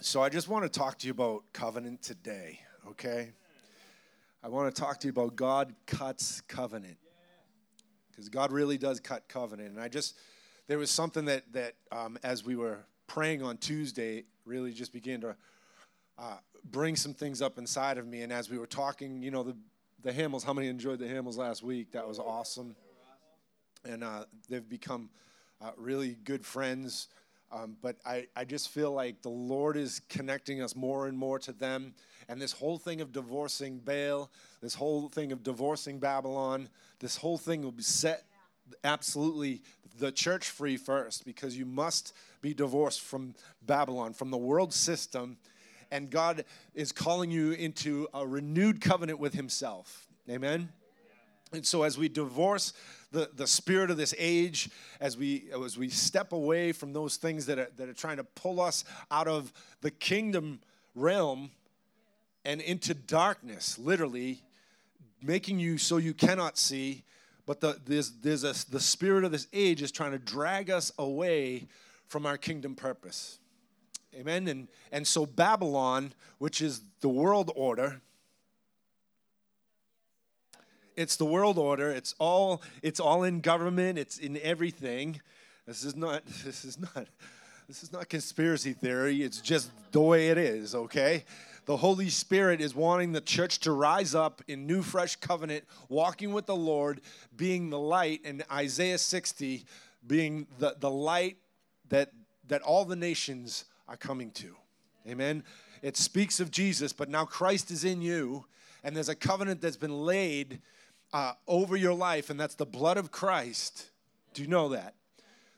So I just want to talk to you about covenant today, okay? I want to talk to you about God cuts covenant. Because God really does cut covenant. And I just, there was something that, that um, as we were praying on Tuesday, really just began to uh, bring some things up inside of me. And as we were talking, you know, the, the Hamels, how many enjoyed the Hamels last week? That was awesome. And uh, they've become uh, really good friends. Um, but I, I just feel like the Lord is connecting us more and more to them. And this whole thing of divorcing Baal, this whole thing of divorcing Babylon, this whole thing will be set absolutely the church free first because you must be divorced from Babylon, from the world system. And God is calling you into a renewed covenant with Himself. Amen. And so, as we divorce the, the spirit of this age, as we as we step away from those things that are, that are trying to pull us out of the kingdom realm and into darkness, literally, making you so you cannot see. But the, there's, the spirit of this age is trying to drag us away from our kingdom purpose. Amen. And, and so, Babylon, which is the world order, it's the world order. It's all it's all in government. It's in everything. This is not this is not this is not conspiracy theory. It's just the way it is, okay? The Holy Spirit is wanting the church to rise up in new fresh covenant, walking with the Lord, being the light and Isaiah 60 being the, the light that that all the nations are coming to. Amen. It speaks of Jesus, but now Christ is in you, and there's a covenant that's been laid uh, over your life, and that's the blood of Christ. Do you know that?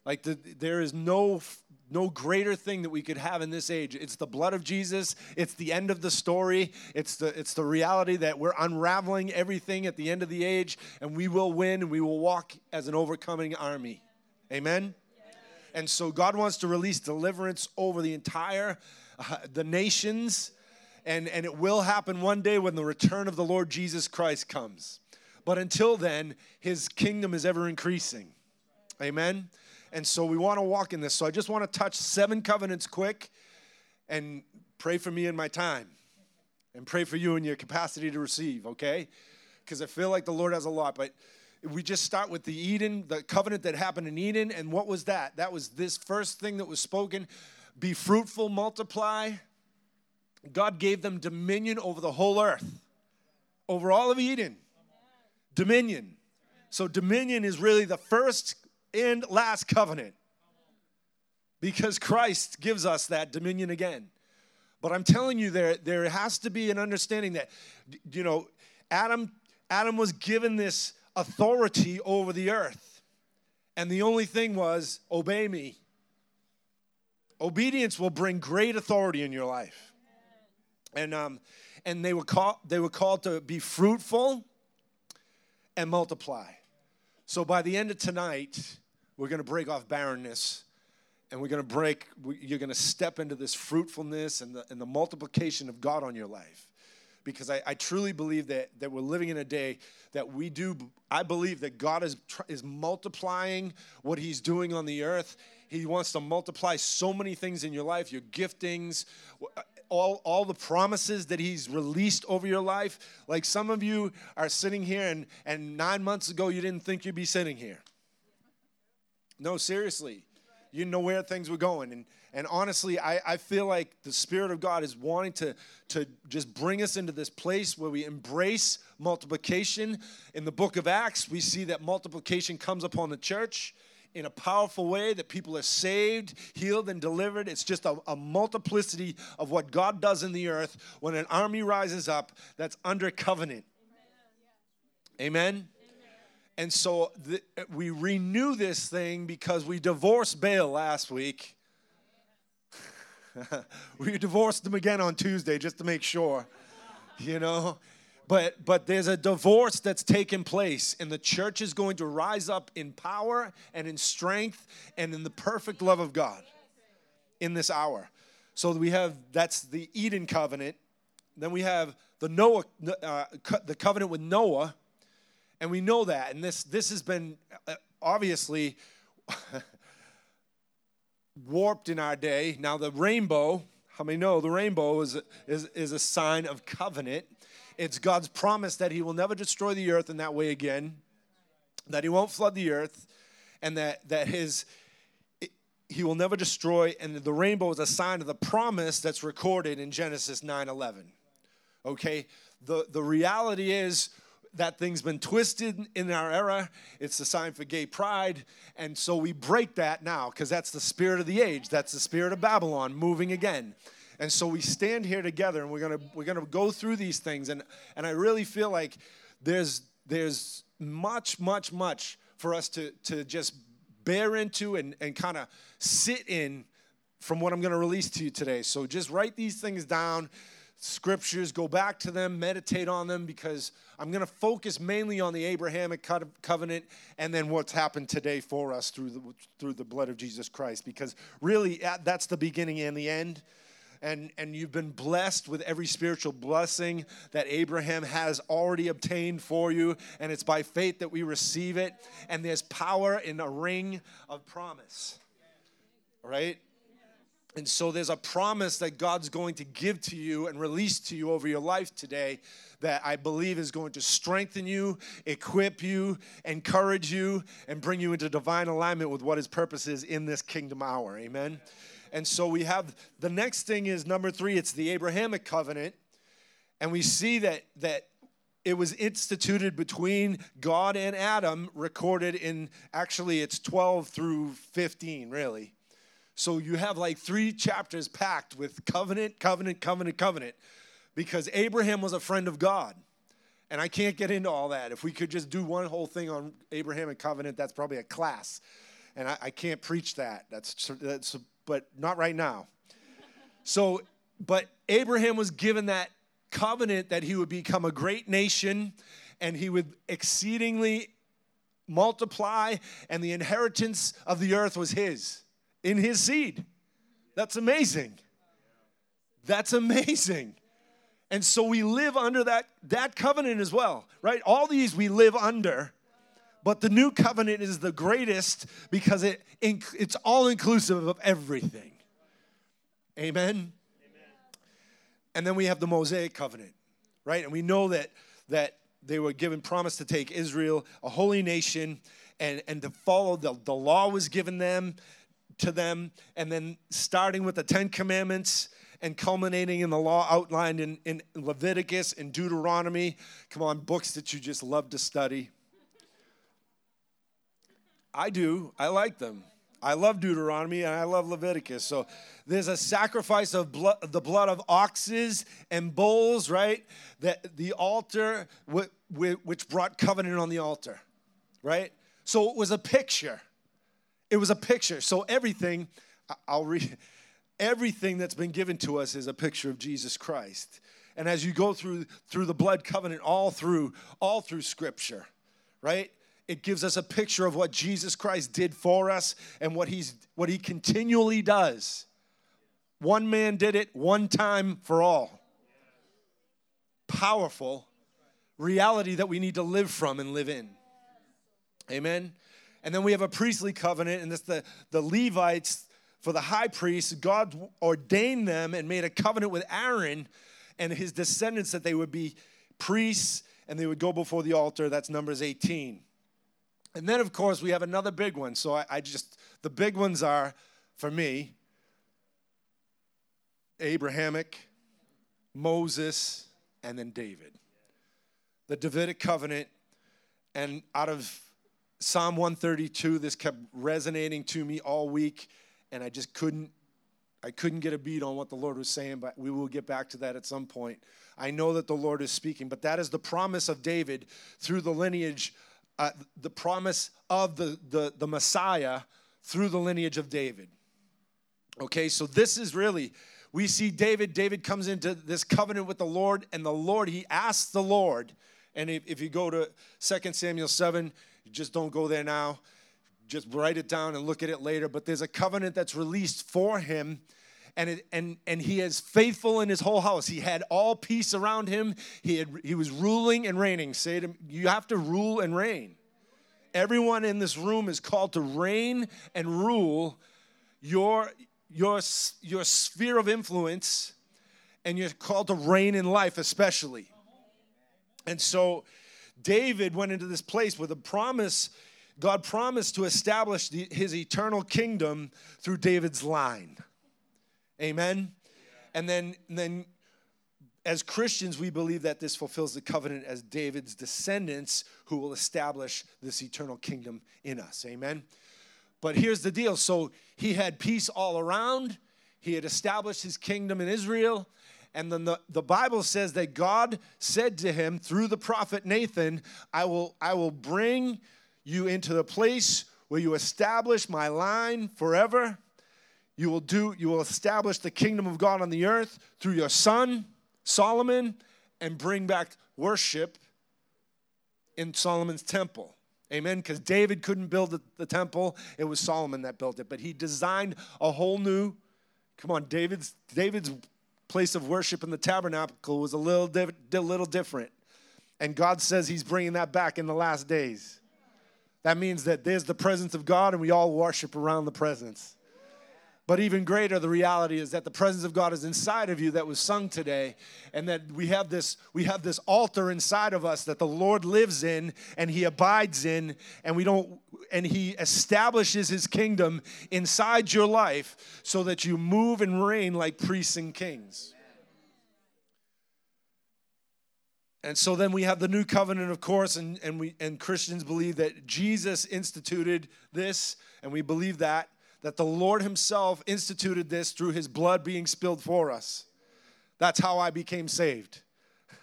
Like the, there is no no greater thing that we could have in this age. It's the blood of Jesus. It's the end of the story. It's the it's the reality that we're unraveling everything at the end of the age, and we will win, and we will walk as an overcoming army. Amen. And so God wants to release deliverance over the entire uh, the nations, and and it will happen one day when the return of the Lord Jesus Christ comes. But until then, his kingdom is ever increasing. Amen. And so we want to walk in this. So I just want to touch seven covenants quick and pray for me in my time and pray for you in your capacity to receive, okay? Because I feel like the Lord has a lot. But we just start with the Eden, the covenant that happened in Eden. And what was that? That was this first thing that was spoken be fruitful, multiply. God gave them dominion over the whole earth, over all of Eden dominion. So, dominion is really the first and last covenant because Christ gives us that dominion again. But I'm telling you, there, there has to be an understanding that, you know, Adam, Adam was given this authority over the earth. And the only thing was, obey me. Obedience will bring great authority in your life. And, um, and they, were called, they were called to be fruitful and multiply. So by the end of tonight, we're going to break off barrenness and we're going to break, you're going to step into this fruitfulness and the, and the multiplication of God on your life. Because I, I truly believe that, that we're living in a day that we do, I believe that God is, is multiplying what He's doing on the earth. He wants to multiply so many things in your life, your giftings, all, all the promises that he's released over your life. Like some of you are sitting here, and, and nine months ago, you didn't think you'd be sitting here. No, seriously. You didn't know where things were going. And, and honestly, I, I feel like the Spirit of God is wanting to, to just bring us into this place where we embrace multiplication. In the book of Acts, we see that multiplication comes upon the church in a powerful way, that people are saved, healed, and delivered. It's just a, a, multiplicity of what God does in the earth when an army rises up that's under covenant. Amen? Amen? And so we renew this thing because we divorced Baal last week. we divorced them again on Tuesday just to make sure, you know. But, but there's a divorce that's taken place, and the church is going to rise up in power and in strength and in the perfect love of God. in this hour. So we have that's the Eden covenant. Then we have the Noah, uh, the covenant with Noah, and we know that. And this this has been uh, obviously warped in our day. Now the rainbow, how many know the rainbow is is is a sign of covenant? It's God's promise that He will never destroy the earth in that way again, that He won't flood the earth, and that that His he will never destroy and the rainbow is a sign of the promise that's recorded in genesis 9-11 okay? The, the reality is that thing's been twisted in our era. It's a sign for gay pride. And so we break that now because that's the spirit of the age. That's the spirit of babylon moving again and so we stand here together and we're gonna we're gonna go through these things. And and i really feel like there's there's much much much for us to to just bear into and, and kind of sit in from what I'm to release to you today. So just write these things down, scriptures, go back to them, meditate on them, because I'm going to focus mainly on the Abrahamic covenant and then what's happened today for us through the, through the blood of Jesus Christ, because really that's the beginning and the end and, and you've been blessed with every spiritual blessing that Abraham has already obtained for you. And it's by faith that we receive it. And there's power in a ring of promise, right? And so there's a promise that God's going to give to you and release to you over your life today that I believe is going to strengthen you, equip you, encourage you, and bring you into divine alignment with what His purpose is in this kingdom hour. Amen. And so we have the next thing is number three, it's the Abrahamic covenant. And we see that that it was instituted between God and Adam, recorded in actually it's 12 through 15, really. So you have like three chapters packed with covenant, covenant, covenant, covenant, because Abraham was a friend of God. And I can't get into all that. If we could just do one whole thing on Abraham and covenant, that's probably a class. And I, I can't preach that. That's, that's but not right now. So, but Abraham was given that covenant that he would become a great nation and he would exceedingly multiply, and the inheritance of the earth was his in his seed. That's amazing. That's amazing. And so we live under that, that covenant as well, right? All these we live under. But the new covenant is the greatest because it, it's all inclusive of everything. Amen? Amen? And then we have the Mosaic covenant, right? And we know that, that they were given promise to take Israel, a holy nation, and, and to follow the, the law was given them to them. And then starting with the Ten Commandments and culminating in the law outlined in, in Leviticus and Deuteronomy. Come on, books that you just love to study. I do. I like them. I love Deuteronomy and I love Leviticus. So there's a sacrifice of blood, the blood of oxes and bulls, right? That the altar, which brought covenant on the altar, right? So it was a picture. It was a picture. So everything, I'll read, everything that's been given to us is a picture of Jesus Christ. And as you go through through the blood covenant, all through all through Scripture, right? It gives us a picture of what Jesus Christ did for us and what he's what he continually does. One man did it one time for all. Powerful reality that we need to live from and live in. Amen. And then we have a priestly covenant, and it's the, the Levites for the high priest. God ordained them and made a covenant with Aaron and his descendants that they would be priests and they would go before the altar. That's Numbers 18. And then, of course, we have another big one. So I, I just, the big ones are, for me, Abrahamic, Moses, and then David. The Davidic covenant. And out of Psalm 132, this kept resonating to me all week, and I just couldn't. I couldn't get a beat on what the Lord was saying, but we will get back to that at some point. I know that the Lord is speaking, but that is the promise of David through the lineage uh, the promise of the, the, the Messiah through the lineage of David. Okay, so this is really, we see David, David comes into this covenant with the Lord, and the Lord, he asks the Lord, and if, if you go to 2 Samuel 7, just don't go there now. just write it down and look at it later. But there's a covenant that's released for him. And, it, and, and he is faithful in his whole house. He had all peace around him. He, had, he was ruling and reigning. Say to him, you have to rule and reign. Everyone in this room is called to reign and rule your, your, your sphere of influence, and you're called to reign in life, especially. And so David went into this place with a promise. God promised to establish the, his eternal kingdom through David's line. Amen. And then, and then as Christians, we believe that this fulfills the covenant as David's descendants who will establish this eternal kingdom in us. Amen. But here's the deal so he had peace all around, he had established his kingdom in Israel. And then the, the Bible says that God said to him through the prophet Nathan, I will, I will bring you into the place where you establish my line forever. You will do, you will establish the kingdom of God on the earth through your son, Solomon, and bring back worship in Solomon's temple. Amen. Because David couldn't build the, temple, it was Solomon that built it. But he designed a whole new, come on, David's David's place of worship in the tabernacle was a little, a little different. And God says he's bringing that back in the last days. That means that there's the presence of God and we all worship around the presence. But even greater, the reality is that the presence of God is inside of you that was sung today, and that we have this, we have this altar inside of us that the Lord lives in and He abides in, and we don't and He establishes His kingdom inside your life so that you move and reign like priests and kings. And so then we have the new covenant, of course, and, and we and Christians believe that Jesus instituted this, and we believe that that the Lord Himself instituted this through His blood being spilled for us. That's how I became saved.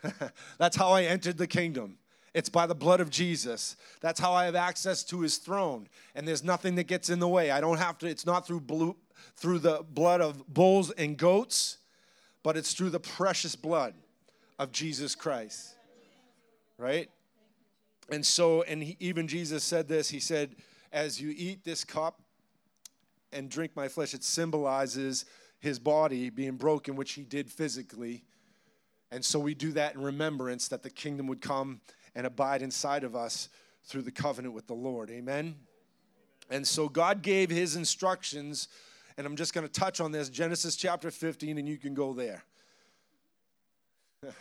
That's how I entered the kingdom. It's by the blood of Jesus. That's how I have access to His throne. And there's nothing that gets in the way. I don't have to, it's not through, blue, through the blood of bulls and goats, but it's through the precious blood of Jesus Christ. Right? And so, and he, even Jesus said this He said, As you eat this cup, and drink my flesh, it symbolizes his body being broken, which he did physically. And so we do that in remembrance that the kingdom would come and abide inside of us through the covenant with the Lord. Amen? And so God gave his instructions, and I'm just going to touch on this Genesis chapter 15, and you can go there.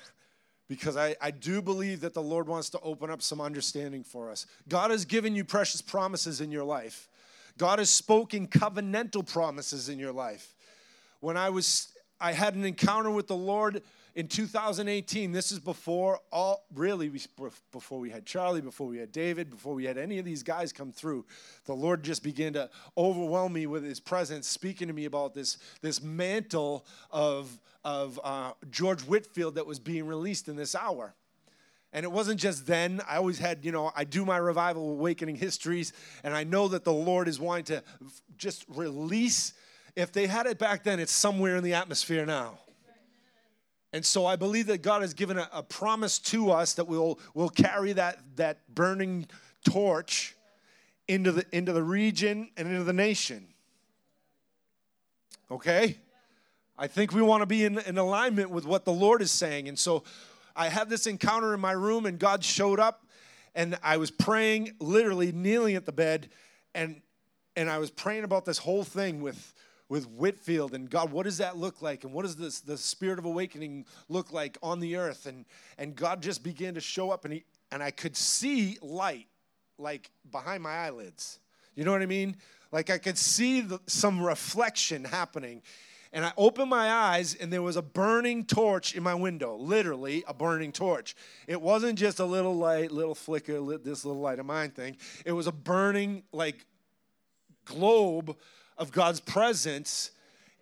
because I, I do believe that the Lord wants to open up some understanding for us. God has given you precious promises in your life. God has spoken covenantal promises in your life. When I was I had an encounter with the Lord in 2018. This is before all really before we had Charlie, before we had David, before we had any of these guys come through. The Lord just began to overwhelm me with His presence, speaking to me about this this mantle of of uh, George Whitefield that was being released in this hour. And it wasn't just then. I always had, you know, I do my revival awakening histories, and I know that the Lord is wanting to just release. If they had it back then, it's somewhere in the atmosphere now. And so I believe that God has given a, a promise to us that we'll, we'll carry that, that burning torch into the, into the region and into the nation. Okay? I think we want to be in, in alignment with what the Lord is saying. And so I had this encounter in my room, and God showed up, and I was praying, literally kneeling at the bed, and and I was praying about this whole thing with with Whitefield and God, what does that look like? And what does this the spirit of awakening look like on the earth? And and God just began to show up, and he and I could see light like behind my eyelids. You know what I mean? Like I could see the, some reflection happening. And I opened my eyes, and there was a burning torch in my window, literally a burning torch. It wasn't just a little light, little flicker, this little light of mine thing. It was a burning, like, globe of God's presence.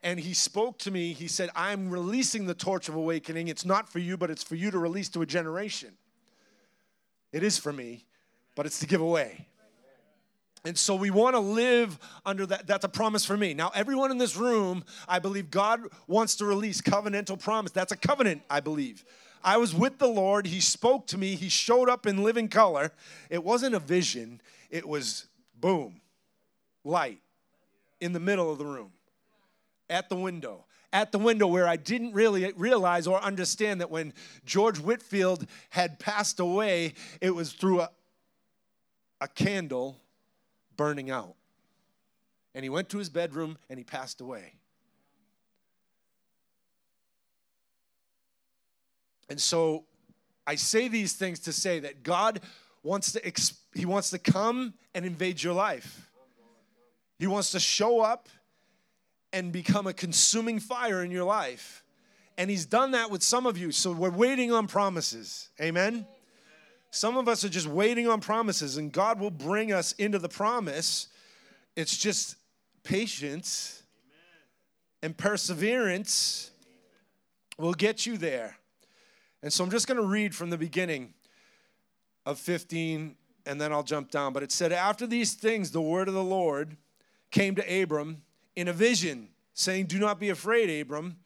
And he spoke to me. He said, I'm releasing the torch of awakening. It's not for you, but it's for you to release to a generation. It is for me, but it's to give away. And so we want to live under that. That's a promise for me. Now, everyone in this room, I believe God wants to release covenantal promise. That's a covenant, I believe. I was with the Lord. He spoke to me. He showed up in living color. It wasn't a vision, it was boom. light in the middle of the room, at the window. At the window where I didn't really realize or understand that when George Whitefield had passed away, it was through a, a candle burning out. And he went to his bedroom and he passed away. And so I say these things to say that God wants to he wants to come and invade your life. He wants to show up and become a consuming fire in your life. And he's done that with some of you. So we're waiting on promises. Amen. Some of us are just waiting on promises and God will bring us into the promise. It's just patience and perseverance will get you there. And so I'm just going to read from the beginning of 15 and then I'll jump down. But it said, After these things, the word of the Lord came to Abram in a vision, saying, Do not be afraid, Abram.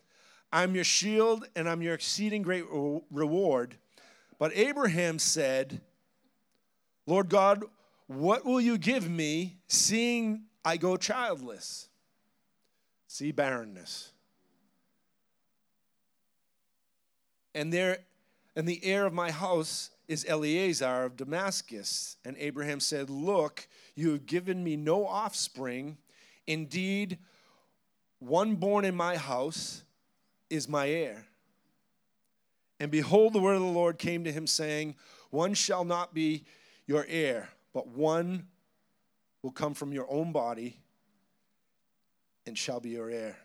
I'm your shield and I'm your exceeding great reward. But Abraham said, Lord God, what will you give me, seeing I go childless? See barrenness. And there, and the heir of my house is Eliezer of Damascus. And Abraham said, Look, you have given me no offspring. Indeed, one born in my house is my heir. And behold, the word of the Lord came to him, saying, One shall not be your heir, but one will come from your own body and shall be your heir.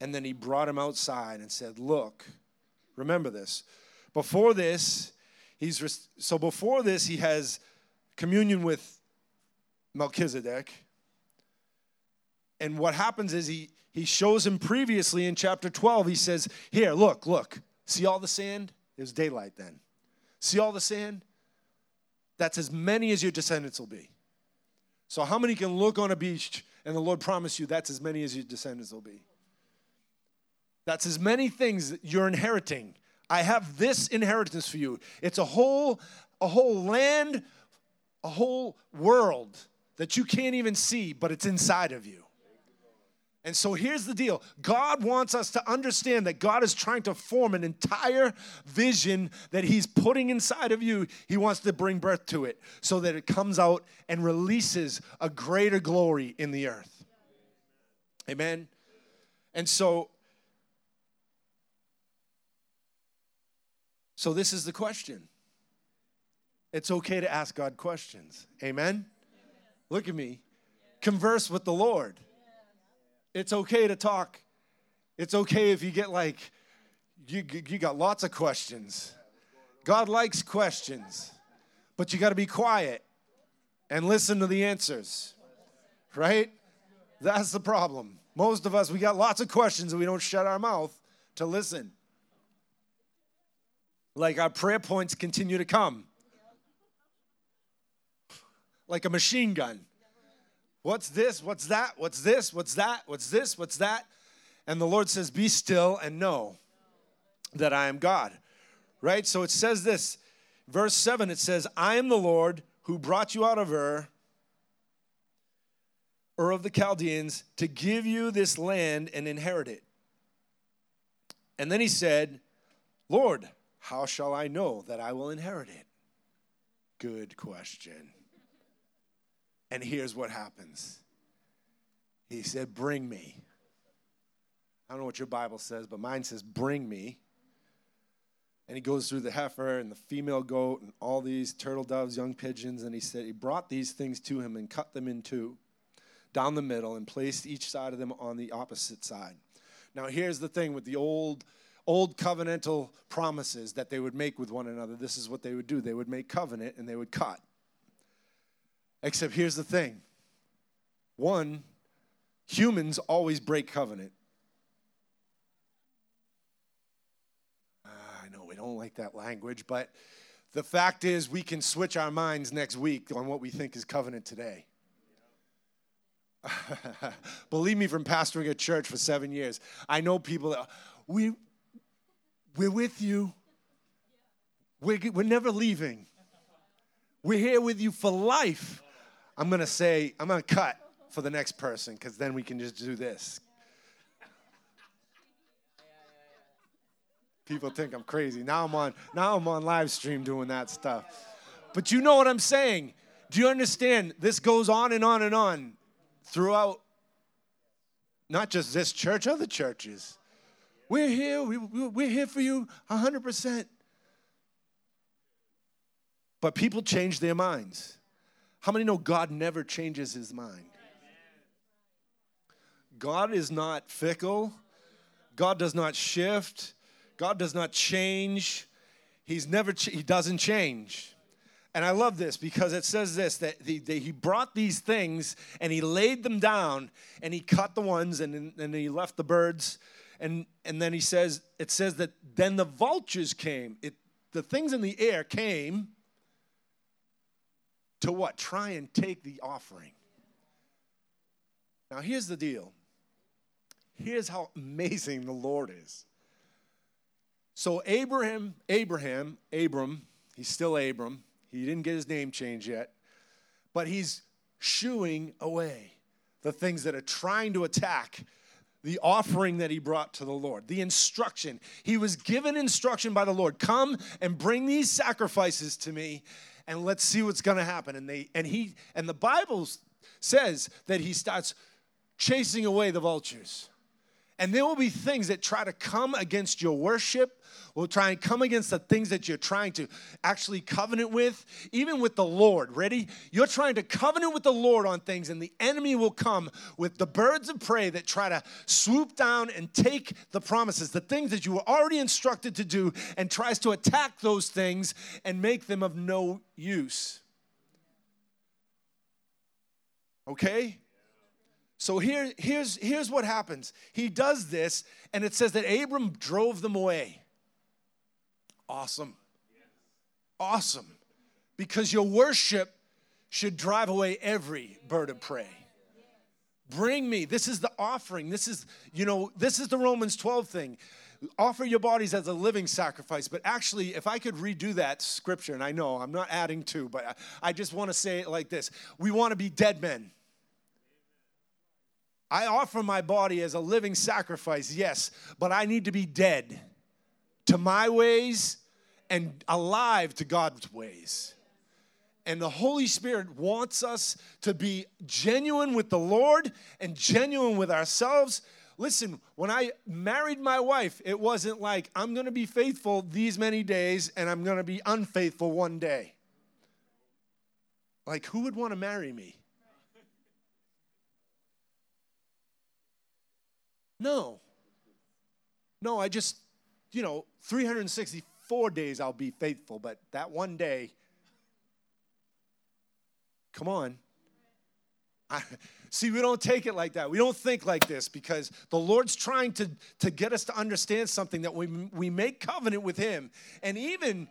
And then he brought him outside and said, Look, Remember this. Before this, he's so before this he has communion with Melchizedek. And what happens is he he shows him previously in chapter 12 he says, "Here, look, look. See all the sand? It was daylight then. See all the sand? That's as many as your descendants will be. So how many can look on a beach and the Lord promise you that's as many as your descendants will be? That's as many things that you're inheriting. I have this inheritance for you. It's a whole, a whole land, a whole world that you can't even see, but it's inside of you. And so here's the deal God wants us to understand that God is trying to form an entire vision that He's putting inside of you. He wants to bring birth to it so that it comes out and releases a greater glory in the earth. Amen. And so So, this is the question. It's okay to ask God questions. Amen? Look at me. Converse with the Lord. It's okay to talk. It's okay if you get like, you, you got lots of questions. God likes questions, but you got to be quiet and listen to the answers, right? That's the problem. Most of us, we got lots of questions and we don't shut our mouth to listen like our prayer points continue to come like a machine gun. What's this? What's that? What's this? What's that? What's this? What's that? And the Lord says, Be still and know that I am God. Right? So it says this, verse 7, it says, I am the Lord who brought you out of Ur, Ur of the Chaldeans, to give you this land and inherit it. And then he said, Lord, how shall I know that I will inherit it? Good question. And here's what happens He said, Bring me. I don't know what your Bible says, but mine says, Bring me. And he goes through the heifer and the female goat and all these turtle doves, young pigeons. And he said, He brought these things to him and cut them in two down the middle and placed each side of them on the opposite side. Now, here's the thing with the old old covenantal promises that they would make with one another. This is what they would do they would make covenant and they would cut. Except here's the thing one, humans always break covenant. Uh, I know we don't like that language, but the fact is we can switch our minds next week on what we think is covenant today. Believe me, from pastoring a church for seven years, I know people that we we're with you. We're, we're never leaving. We're here with you for life. I'm going to say, I'm going to cut. for the next person because then we can just do this. People think I'm crazy. Now I'm on now I'm on live stream doing that stuff. But you know what I'm saying? Do you understand? This goes on and on and on throughout not just this church, other churches. We're here. We, we- we're here for you 100%. But people change their minds. How many know God never changes his mind? God is not fickle. God does not shift. God does not change. He's never ch- he doesn't change. And I love this because it says this that he, that he brought these things and he laid them down and he cut the ones and, and he left the birds. And, and then he says, it says that then the vultures came. It, the things in the air came to what? Try and take the offering. Now, here's the deal. Here's how amazing the Lord is. So, Abraham, Abraham, Abram, he's still Abram. He didn't get his name changed yet, but he's shooing away the things that are trying to attack the offering that he brought to the Lord, the instruction. He was given instruction by the Lord come and bring these sacrifices to me and let's see what's going to happen. And they and he and the bible says that he starts chasing away the vultures and there will be things that try to come against your worship, will try and come against the things that you're trying to actually covenant with, even with the Lord. Ready? You're trying to covenant with the Lord on things, and the enemy will come with the birds of prey that try to swoop down and take the promises, the things that you were already instructed to do, and tries to attack those things and make them of no use. Okay? So here, here's, here's what happens. He does this, and it says that Abram drove them away. Awesome. Awesome. Because your worship should drive away every bird of prey. Bring me. This is the offering. This is, you know, this is the Romans 12 thing. Offer your bodies as a living sacrifice. But actually, if I could redo that scripture, and I know I'm not adding to, but I, I just want to say it like this We want to be dead men. I offer my body as a living sacrifice, yes, but I need to be dead to my ways and alive to God's ways. And the Holy Spirit wants us to be genuine with the Lord and genuine with ourselves. Listen, when I married my wife, it wasn't like I'm going to be faithful these many days and I'm going to be unfaithful one day. Like, who would want to marry me? No. No, I just, you know, 364 days I'll be faithful, but that one day, come on. I, see, we don't take it like that. We don't think like this because the Lord's trying to, to get us to understand something that we, we make covenant with Him. And even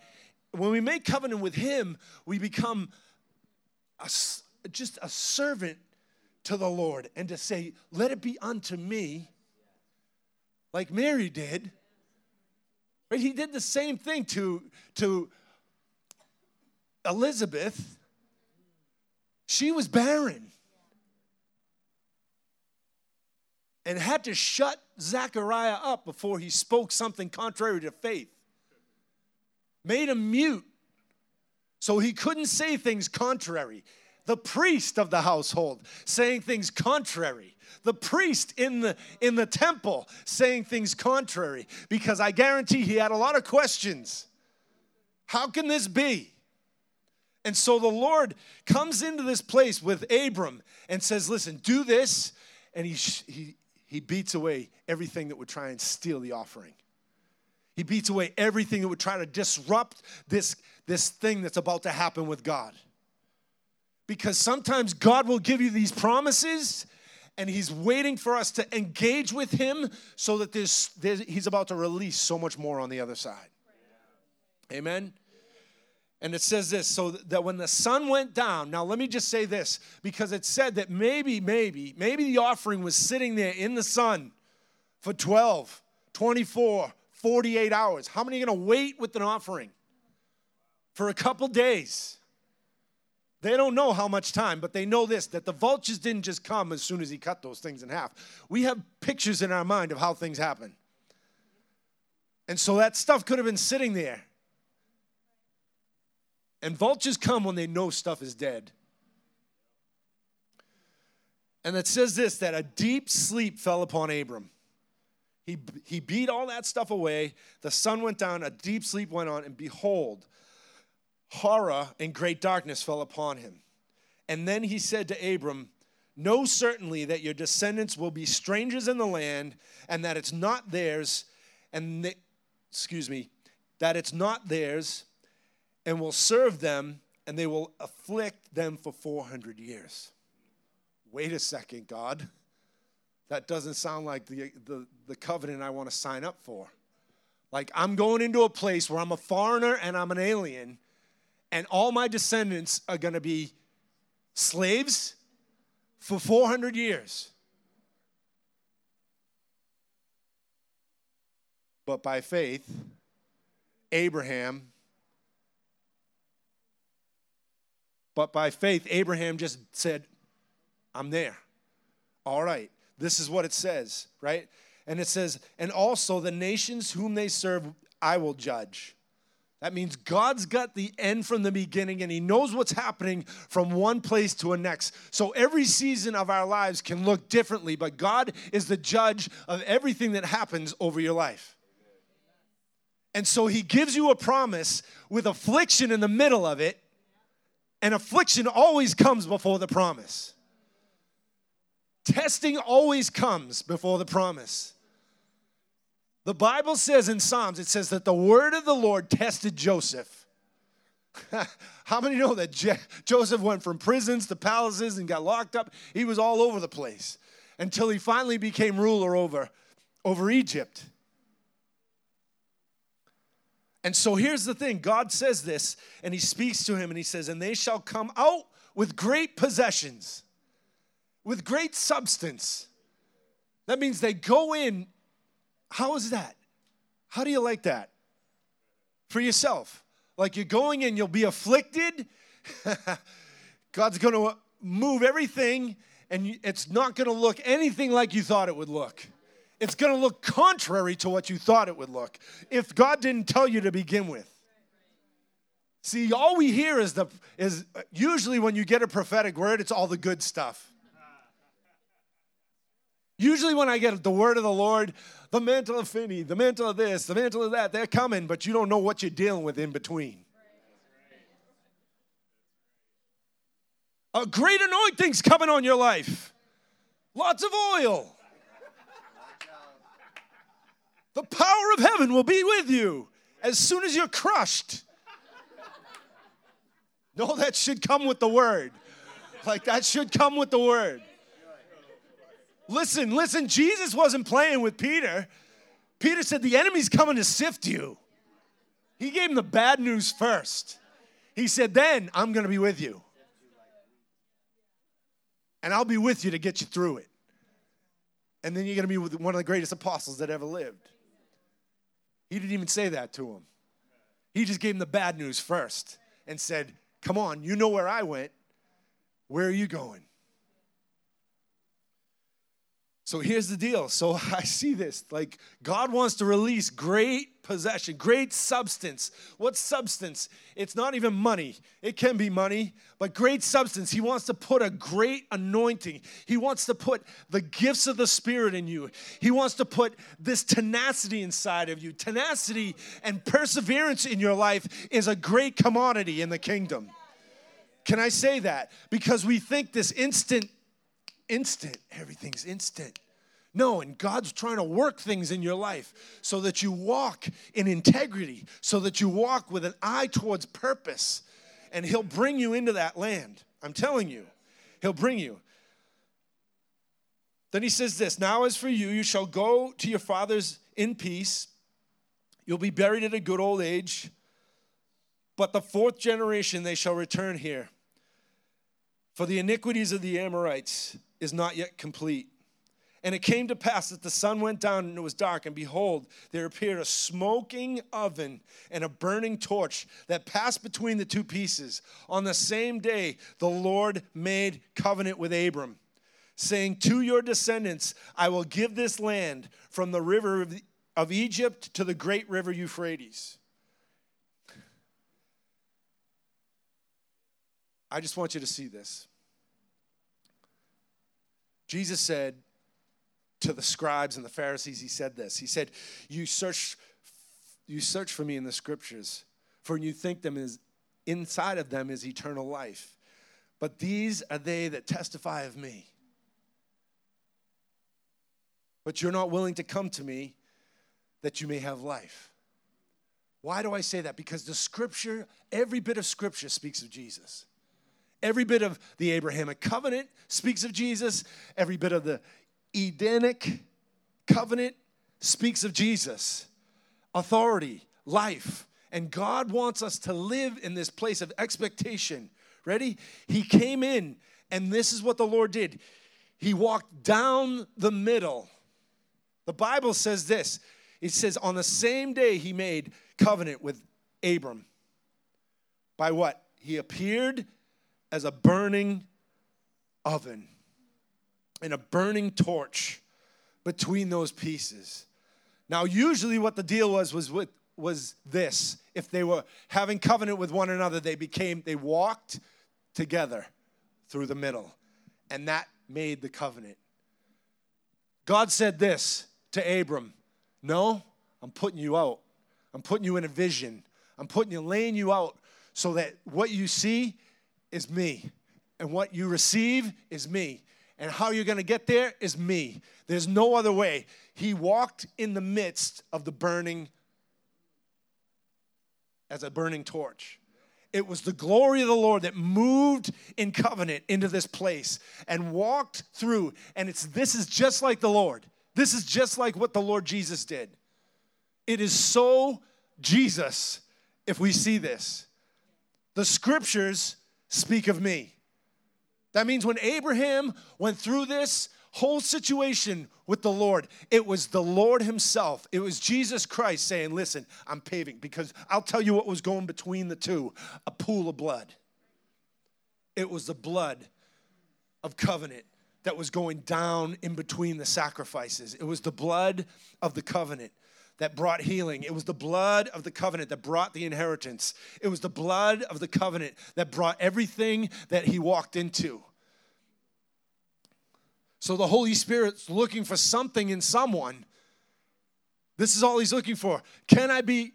when we make covenant with Him, we become a just a servant to the Lord and to say, Let it be unto me like Mary did. Right? He did the same thing to, to Elizabeth. She was barren and had to shut Zechariah up before he spoke something contrary to faith. Made him mute so he couldn't say things contrary. The priest of the household saying things contrary the priest in the in the temple saying things contrary because I guarantee he had a lot of questions. How can this be? And so the Lord comes into this place with Abram and says, "Listen, do this." And he he he beats away everything that would try and steal the offering. He beats away everything that would try to disrupt this, this thing that's about to happen with God. Because sometimes God will give you these promises and he's waiting for us to engage with him so that there's, there's, he's about to release so much more on the other side. Amen. And it says this so that when the sun went down, now let me just say this because it said that maybe, maybe, maybe the offering was sitting there in the sun for 12, 24, 48 hours. How many are going to wait with an offering? For a couple days. They don't know how much time, but they know this that the vultures didn't just come as soon as he cut those things in half. We have pictures in our mind of how things happen. And so that stuff could have been sitting there. And vultures come when they know stuff is dead. And it says this that a deep sleep fell upon Abram. He, he beat all that stuff away. The sun went down, a deep sleep went on, and behold, horror and great darkness fell upon him. And then he said to Abram, Know certainly that your descendants will be strangers in the land, and that it's not theirs, and they, excuse me, that it's not theirs, and will serve them, and they will afflict them for 400 years. Wait a second, God. That doesn't sound like the, the, the covenant I want to sign up for. Like, I'm going into a place where I'm a foreigner and I'm an alien, and all my descendants are going to be slaves for 400 years. But by faith, Abraham, but by faith, Abraham just said, I'm there. All right. This is what it says, right? And it says, and also the nations whom they serve, I will judge. That means God's got the end from the beginning and He knows what's happening from one place to a next. So every season of our lives can look differently, but God is the judge of everything that happens over your life. And so He gives you a promise with affliction in the middle of it, and affliction always comes before the promise. Testing always comes before the promise. The Bible says in Psalms, it says that the word of the Lord tested Joseph. How many know that Je- Joseph went from prisons to palaces and got locked up? He was all over the place until he finally became ruler over, over Egypt. And so here's the thing God says this, and he speaks to him, and he says, And they shall come out with great possessions with great substance. That means they go in. How is that? How do you like that? For yourself. Like you're going in, you'll be afflicted. God's going to move everything, and it's not going to look anything like you thought it would look. It's going to look contrary to what you thought it would look if God didn't tell you to begin with. See, all we hear is the is usually when you get a prophetic word, it's all the good stuff. Usually, when I get the word of the Lord, the mantle of Finney, the mantle of this, the mantle of that, they're coming, but you don't know what you're dealing with in between. A great anointing's coming on your life. Lots of oil. The power of heaven will be with you as soon as you're crushed. No, that should come with the word. Like that should come with the word. Listen, listen, Jesus wasn't playing with Peter. Peter said, The enemy's coming to sift you. He gave him the bad news first. He said, Then I'm going to be with you. And I'll be with you to get you through it. And then you're going to be with one of the greatest apostles that ever lived. He didn't even say that to him. He just gave him the bad news first and said, Come on, you know where I went. Where are you going? So here's the deal. So I see this like God wants to release great possession, great substance. What substance? It's not even money. It can be money, but great substance. He wants to put a great anointing. He wants to put the gifts of the Spirit in you. He wants to put this tenacity inside of you. Tenacity and perseverance in your life is a great commodity in the kingdom. Can I say that? Because we think this instant instant. Everything's instant. No, and God's trying to work things in your life so that you walk in integrity, so that you walk with an eye towards purpose, and He'll bring you into that land. I'm telling you, He'll bring you. Then He says this Now, as for you, you shall go to your fathers in peace. You'll be buried at a good old age. But the fourth generation they shall return here. For the iniquities of the Amorites is not yet complete, And it came to pass that the sun went down and it was dark, and behold, there appeared a smoking oven and a burning torch that passed between the two pieces. On the same day, the Lord made covenant with Abram, saying, To your descendants, I will give this land from the river of, Egypt to the great river Euphrates. I just want you to see this. Jesus said, to the scribes and the Pharisees, he said this. He said, You search, you search for me in the scriptures, for you think them is inside of them is eternal life. But these are they that testify of me. But you're not willing to come to me that you may have life. Why do I say that? Because the scripture, every bit of scripture speaks of Jesus. Every bit of the Abrahamic covenant speaks of Jesus. Every bit of the Edenic covenant speaks of Jesus, authority, life. And God wants us to live in this place of expectation. Ready? He came in, and this is what the Lord did. He walked down the middle. The Bible says this it says, on the same day he made covenant with Abram. By what? He appeared as a burning oven and a burning torch between those pieces. Now, usually what the deal was was with was this. If they were having covenant with one another, they became they walked together through the middle. And that made the covenant. God said this to Abram, "No, I'm putting you out. I'm putting you in a vision. I'm putting you laying you out so that what you see is me and what you receive is me and how you're going to get there is me. There's no other way. He walked in the midst of the burning as a burning torch. It was the glory of the Lord that moved in covenant into this place and walked through. And it's this is just like the Lord. This is just like what the Lord Jesus did. It is so Jesus if we see this. The scriptures speak of me. That means when Abraham went through this whole situation with the Lord, it was the Lord Himself. It was Jesus Christ saying, Listen, I'm paving. Because I'll tell you what was going between the two a pool of blood. It was the blood of covenant that was going down in between the sacrifices. It was the blood of the covenant that brought healing. It was the blood of the covenant that brought the inheritance. It was the blood of the covenant that brought everything that he walked into. So the Holy Spirit's looking for something in someone. This is all he's looking for. Can I be,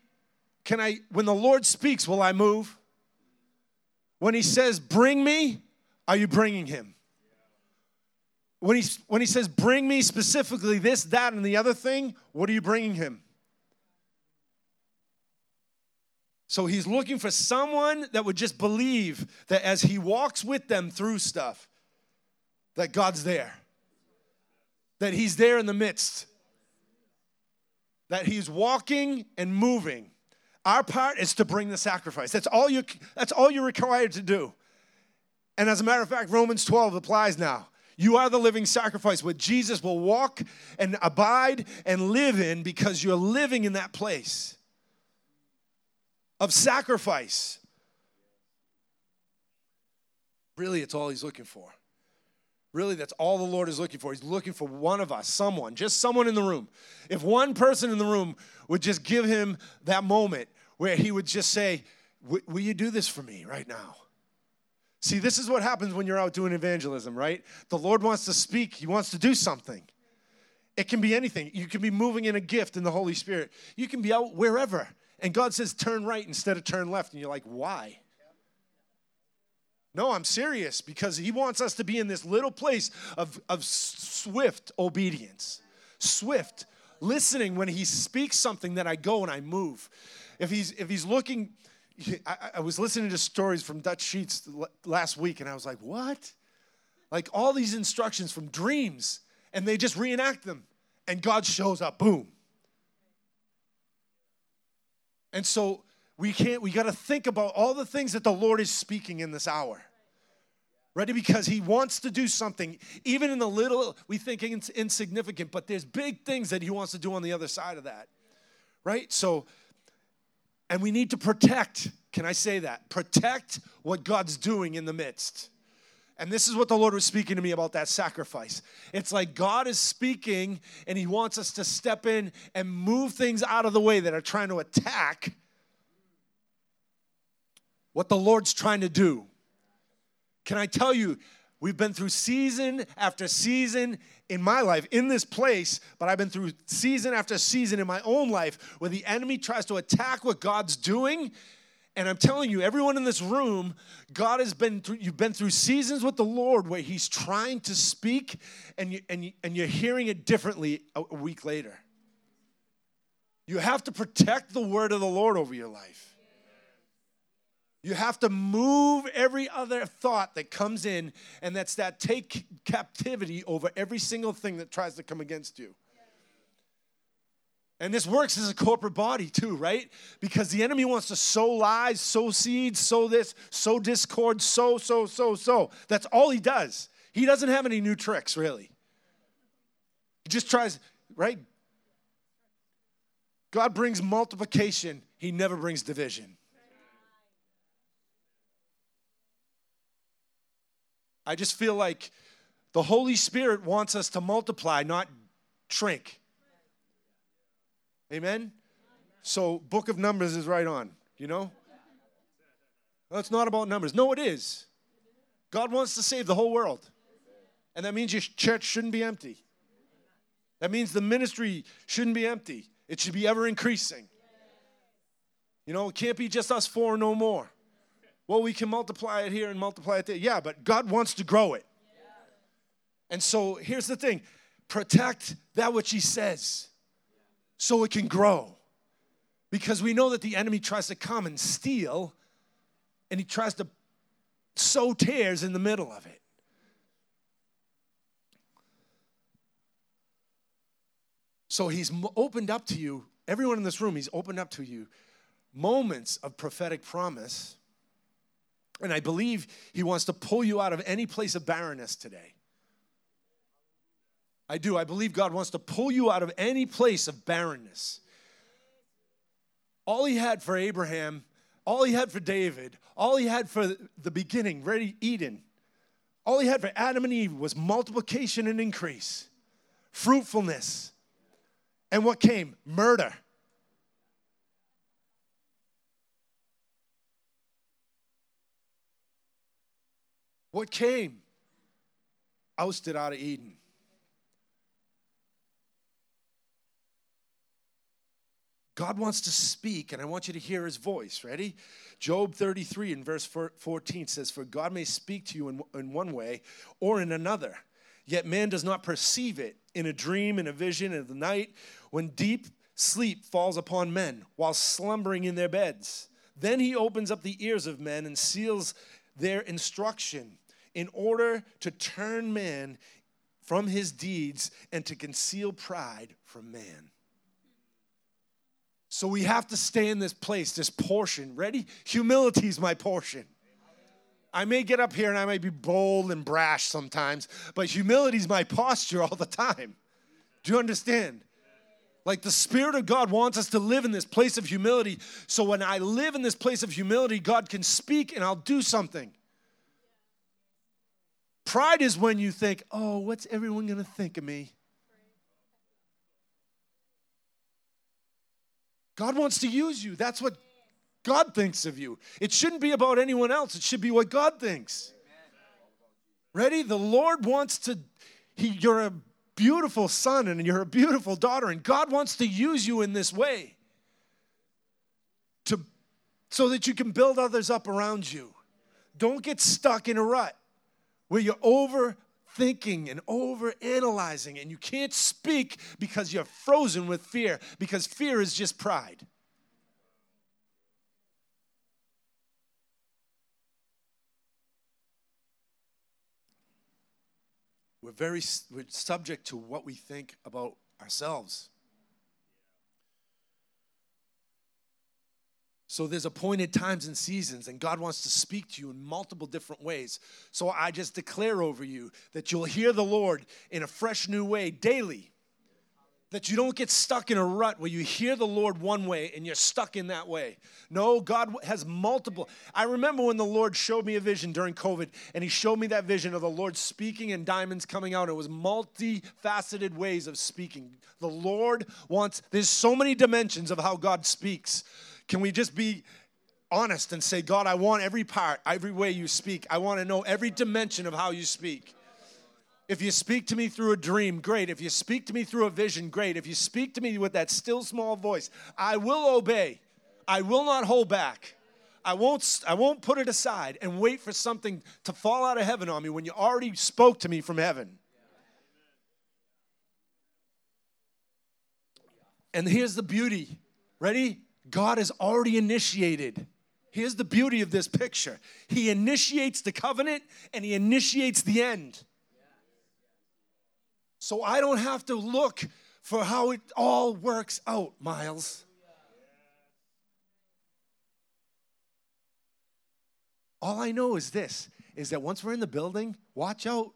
can I, when the Lord speaks, will I move? When he says, bring me, are you bringing him? When he, when he says, bring me specifically this, that, and the other thing, what are you bringing him? So he's looking for someone that would just believe that as he walks with them through stuff, that God's there. That he's there in the midst. That he's walking and moving. Our part is to bring the sacrifice. That's all you that's all you're required to do. And as a matter of fact, Romans 12 applies now. You are the living sacrifice, what Jesus will walk and abide and live in because you're living in that place of sacrifice. Really, it's all he's looking for. Really, that's all the Lord is looking for. He's looking for one of us, someone, just someone in the room. If one person in the room would just give him that moment where he would just say, Will you do this for me right now? See, this is what happens when you're out doing evangelism, right? The Lord wants to speak, He wants to do something. It can be anything. You can be moving in a gift in the Holy Spirit, you can be out wherever. And God says, turn right instead of turn left. And you're like, why? No, I'm serious because He wants us to be in this little place of, of swift obedience. Swift listening when He speaks something that I go and I move. If He's, if he's looking, I, I was listening to stories from Dutch Sheets last week and I was like, what? Like all these instructions from dreams and they just reenact them and God shows up, boom. And so we can't, we got to think about all the things that the Lord is speaking in this hour. Ready? Because he wants to do something, even in the little we think it's insignificant, but there's big things that he wants to do on the other side of that. Right? So, and we need to protect, can I say that? Protect what God's doing in the midst. And this is what the Lord was speaking to me about that sacrifice. It's like God is speaking and He wants us to step in and move things out of the way that are trying to attack what the Lord's trying to do. Can I tell you, we've been through season after season in my life, in this place, but I've been through season after season in my own life where the enemy tries to attack what God's doing and I'm telling you, everyone in this room, God has been through, you've been through seasons with the Lord where He's trying to speak and, you, and, you, and you're hearing it differently a, a week later. You have to protect the word of the Lord over your life. You have to move every other thought that comes in, and that's that take captivity over every single thing that tries to come against you. And this works as a corporate body too, right? Because the enemy wants to sow lies, sow seeds, sow this, sow discord, sow, sow, sow, sow. That's all he does. He doesn't have any new tricks, really. He just tries, right? God brings multiplication, he never brings division. I just feel like the Holy Spirit wants us to multiply, not shrink. Amen? So, book of Numbers is right on, you know? Well, it's not about numbers. No, it is. God wants to save the whole world. And that means your church shouldn't be empty. That means the ministry shouldn't be empty. It should be ever increasing. You know, it can't be just us four no more. Well, we can multiply it here and multiply it there. Yeah, but God wants to grow it. And so here's the thing protect that which He says so it can grow. Because we know that the enemy tries to come and steal, and he tries to sow tares in the middle of it. So he's opened up to you, everyone in this room, he's opened up to you moments of prophetic promise. And I believe he wants to pull you out of any place of barrenness today. I do. I believe God wants to pull you out of any place of barrenness. All he had for Abraham, all he had for David, all he had for the beginning, ready Eden, all he had for Adam and Eve was multiplication and increase, fruitfulness. And what came? Murder. What came? Ousted out of Eden. God wants to speak, and I want you to hear his voice. Ready? Job 33 in verse 14 says, For God may speak to you in, in one way or in another, yet man does not perceive it in a dream, in a vision, in the night, when deep sleep falls upon men while slumbering in their beds. Then he opens up the ears of men and seals their instruction in order to turn man from his deeds and to conceal pride from man. So we have to stay in this place, this portion. Ready? Humility is my portion. I may get up here and I may be bold and brash sometimes, but humility is my posture all the time. Do you understand? Like the Spirit of God wants us to live in this place of humility. So when I live in this place of humility, God can speak and I'll do something. Pride is when you think, oh, what's everyone going to think of me? God wants to use you. That's what God thinks of you. It shouldn't be about anyone else, it should be what God thinks. Ready? The Lord wants to, he, you're a beautiful son and you're a beautiful daughter, and God wants to use you in this way to, so that you can build others up around you. Don't get stuck in a rut where you're over thinking and over analyzing, and you can't speak because you're frozen with fear, because fear is just pride. We're very we're subject to what we think about ourselves. So there's appointed times and seasons, and God wants to speak to you in multiple different ways. So I just declare over you that you'll hear the Lord in a fresh new way daily. That you don't get stuck in a rut where you hear the Lord one way and you're stuck in that way. No, God has multiple. I remember when the Lord showed me a vision during COVID, and He showed me that vision of the Lord speaking and diamonds coming out. It was multifaceted ways of speaking. The Lord wants, there's so many dimensions of how God speaks. Can we just be honest and say, God, I want every part, every way you speak. I want to know every dimension of how you speak. If you speak to me through a dream, great. If you speak to me through a vision, great. If you speak to me with that still small voice, I will obey. I will not hold back. I won't, I won't put it aside and wait for something to fall out of heaven on me when you already spoke to me from heaven. And here's the beauty. Ready? God has already initiated. Here's the beauty of this picture He initiates the covenant and He initiates the end. So I don't have to look for how it all works out, Miles. All I know is this is that once we're in the building, watch out.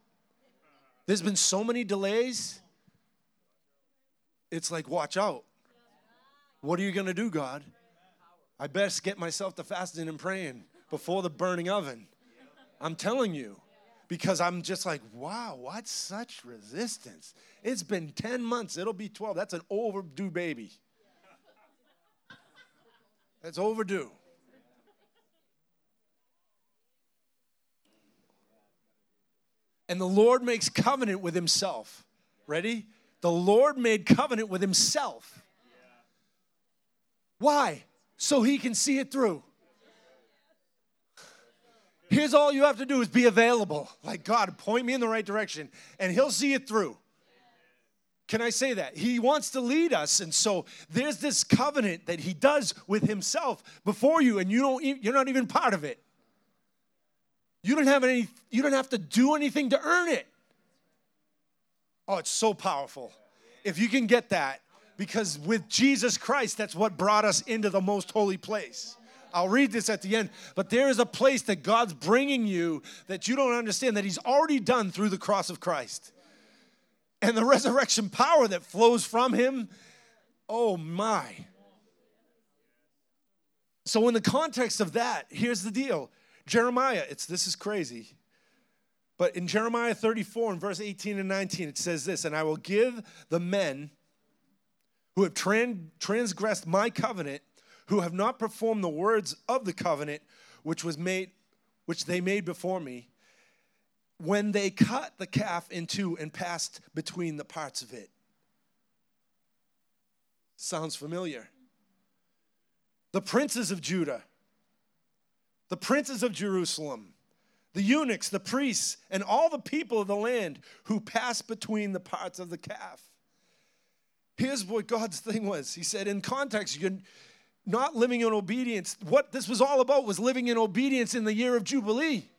There's been so many delays. It's like, watch out. What are you going to do, God? I best get myself to fasting and praying before the burning oven. I'm telling you, because I'm just like, wow, what's such resistance? It's been 10 months, it'll be 12. That's an overdue baby. That's overdue. And the Lord makes covenant with himself. Ready? The Lord made covenant with himself. Why? So he can see it through. Here's all you have to do is be available. Like, God, point me in the right direction, and he'll see it through. Can I say that? He wants to lead us. And so there's this covenant that he does with himself before you, and you don't you're not even part of it. You don't have any, you don't have to do anything to earn it. Oh, it's so powerful. If you can get that, because with Jesus Christ, that's what brought us into the most holy place. I'll read this at the end, but there is a place that God's bringing you that you don't understand that He's already done through the cross of Christ. And the resurrection power that flows from Him, oh my. So, in the context of that, here's the deal Jeremiah, it's this is crazy. But in Jeremiah 34 and verse 18 and 19, it says this, and I will give the men who have tran- transgressed my covenant, who have not performed the words of the covenant which was made which they made before me, when they cut the calf in two and passed between the parts of it. Sounds familiar. The princes of Judah the princes of Jerusalem, the eunuchs, the priests, and all the people of the land who passed between the parts of the calf. Here's what God's thing was. He said, in context, you're not living in obedience. What this was all about was living in obedience in the year of Jubilee.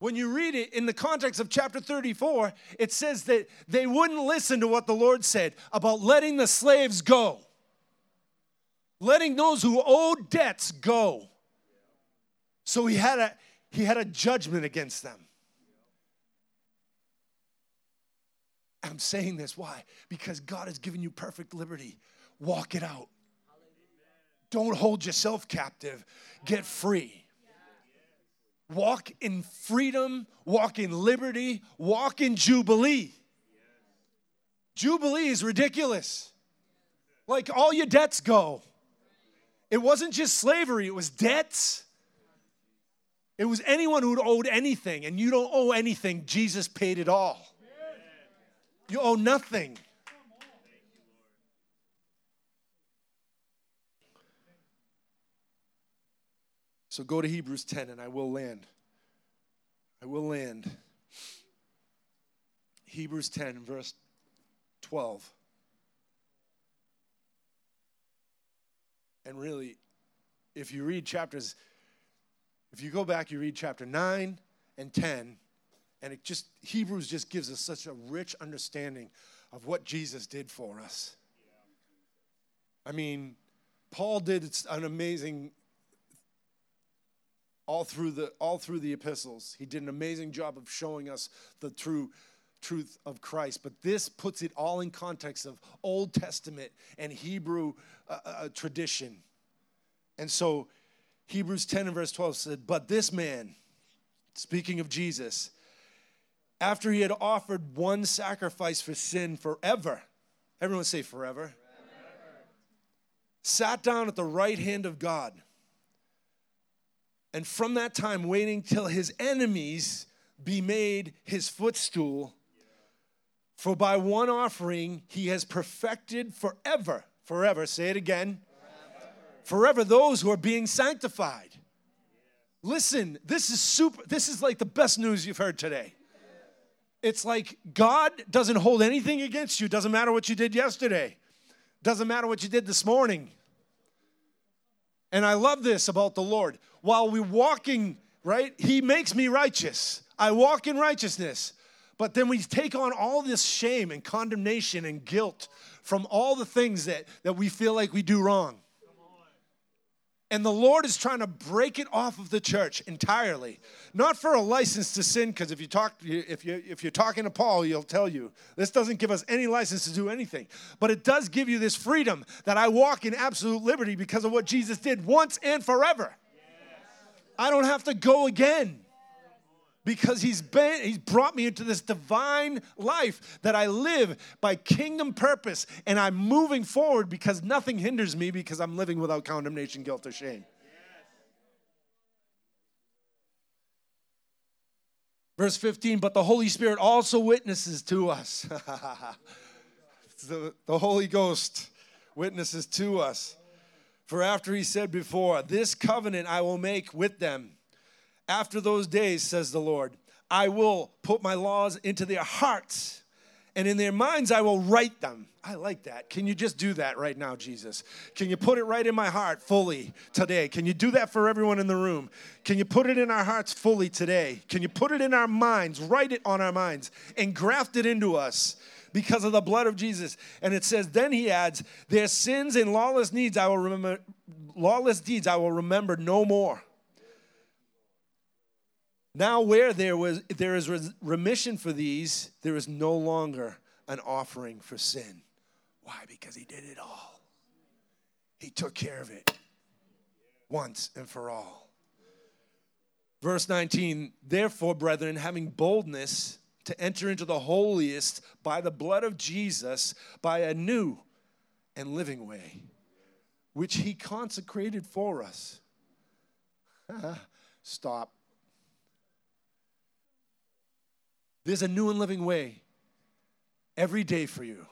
When you read it in the context of chapter 34, it says that they wouldn't listen to what the Lord said about letting the slaves go letting those who owed debts go. So he had a he had a judgment against them. I'm saying this why? Because God has given you perfect liberty. Walk it out. Don't hold yourself captive. Get free. Walk in freedom, walk in liberty, walk in jubilee. Jubilee is ridiculous. Like all your debts go. It wasn't just slavery, it was debts. It was anyone who owed anything, and you don't owe anything. Jesus paid it all. You owe nothing. So go to Hebrews 10 and I will land. I will land. Hebrews 10, verse 12. And really, if you read chapters, if you go back, you read chapter 9 and 10, and it just, Hebrews just gives us such a rich understanding of what Jesus did for us. I mean, Paul did an amazing all through the all through the epistles. He did an amazing job of showing us the true truth of Christ. But this puts it all in context of Old Testament and Hebrew uh, uh, tradition. And so Hebrews 10 and verse 12 said, But this man, speaking of Jesus, after he had offered one sacrifice for sin forever, everyone say forever, forever. sat down at the right hand of God. And from that time, waiting till his enemies be made his footstool. For by one offering he has perfected forever, forever, say it again, forever, forever those who are being sanctified. Listen, this is super, this is like the best news you've heard today. It's like God doesn't hold anything against you. Doesn't matter what you did yesterday. Doesn't matter what you did this morning. And I love this about the Lord. While we're walking, right, He makes me righteous. I walk in righteousness. But then we take on all this shame and condemnation and guilt from all the things that, that we feel like we do wrong. And the Lord is trying to break it off of the church entirely. Not for a license to sin, because if you talk if you if you're talking to Paul, he'll tell you this doesn't give us any license to do anything. But it does give you this freedom that I walk in absolute liberty because of what Jesus did once and forever. I don't have to go again because he's been he's brought me into this divine life that I live by kingdom purpose and I'm moving forward because nothing hinders me because I'm living without condemnation, guilt or shame. Verse 15, but the Holy Spirit also witnesses to us. the, the Holy Ghost witnesses to us. For after he said before, This covenant I will make with them after those days, says the Lord, I will put my laws into their hearts, and in their minds I will write them. I like that. Can you just do that right now, Jesus? Can you put it right in my heart fully today? Can you do that for everyone in the room? Can you put it in our hearts fully today? Can you put it in our minds, write it on our minds, and graft it into us? because of the blood of Jesus. And it says, then he adds, their sins and lawless needs I will remember lawless deeds I will remember no more. Now, where there, was, there is remission for these, there is no longer an offering for sin. Why? Because he did it all. He took care of it once and for all. Verse 19, therefore, brethren, having boldness to enter into the holiest by the blood of Jesus, by a new and living way, which he consecrated for us. Stop. There's a new and living way every day for you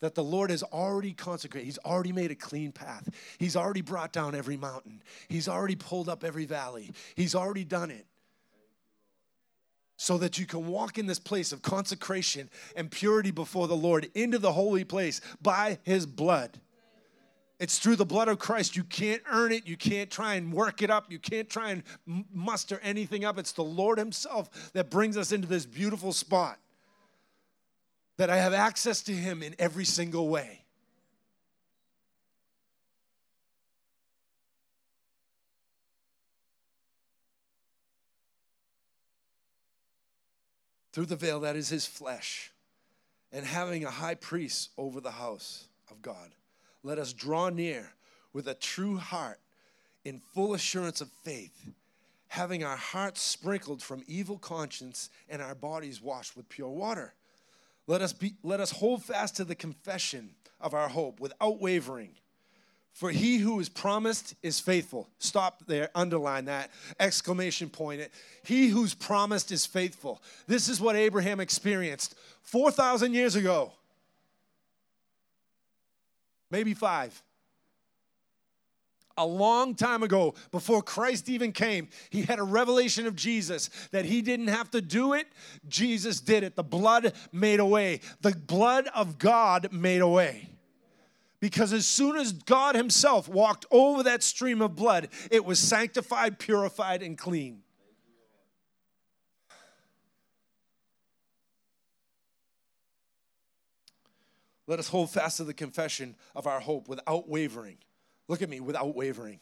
that the Lord has already consecrated. He's already made a clean path. He's already brought down every mountain. He's already pulled up every valley. He's already done it. So that you can walk in this place of consecration and purity before the Lord into the holy place by His blood. It's through the blood of Christ. You can't earn it. You can't try and work it up. You can't try and muster anything up. It's the Lord Himself that brings us into this beautiful spot that I have access to Him in every single way. Through the veil, that is His flesh, and having a high priest over the house of God let us draw near with a true heart in full assurance of faith, having our hearts sprinkled from evil conscience and our bodies washed with pure water. Let us, be, let us hold fast to the confession of our hope without wavering. For he who is promised is faithful. Stop there, underline that, exclamation point it. He who's promised is faithful. This is what Abraham experienced 4,000 years ago maybe five. A long time ago, before Christ even came, he had a revelation of Jesus that he didn't have to do it. Jesus did it. The blood made a way. The blood of God made a way. Because as soon as God Himself walked over that stream of blood, it was sanctified, purified, and clean. Let us hold fast to the confession of our hope without wavering. Look at me without wavering.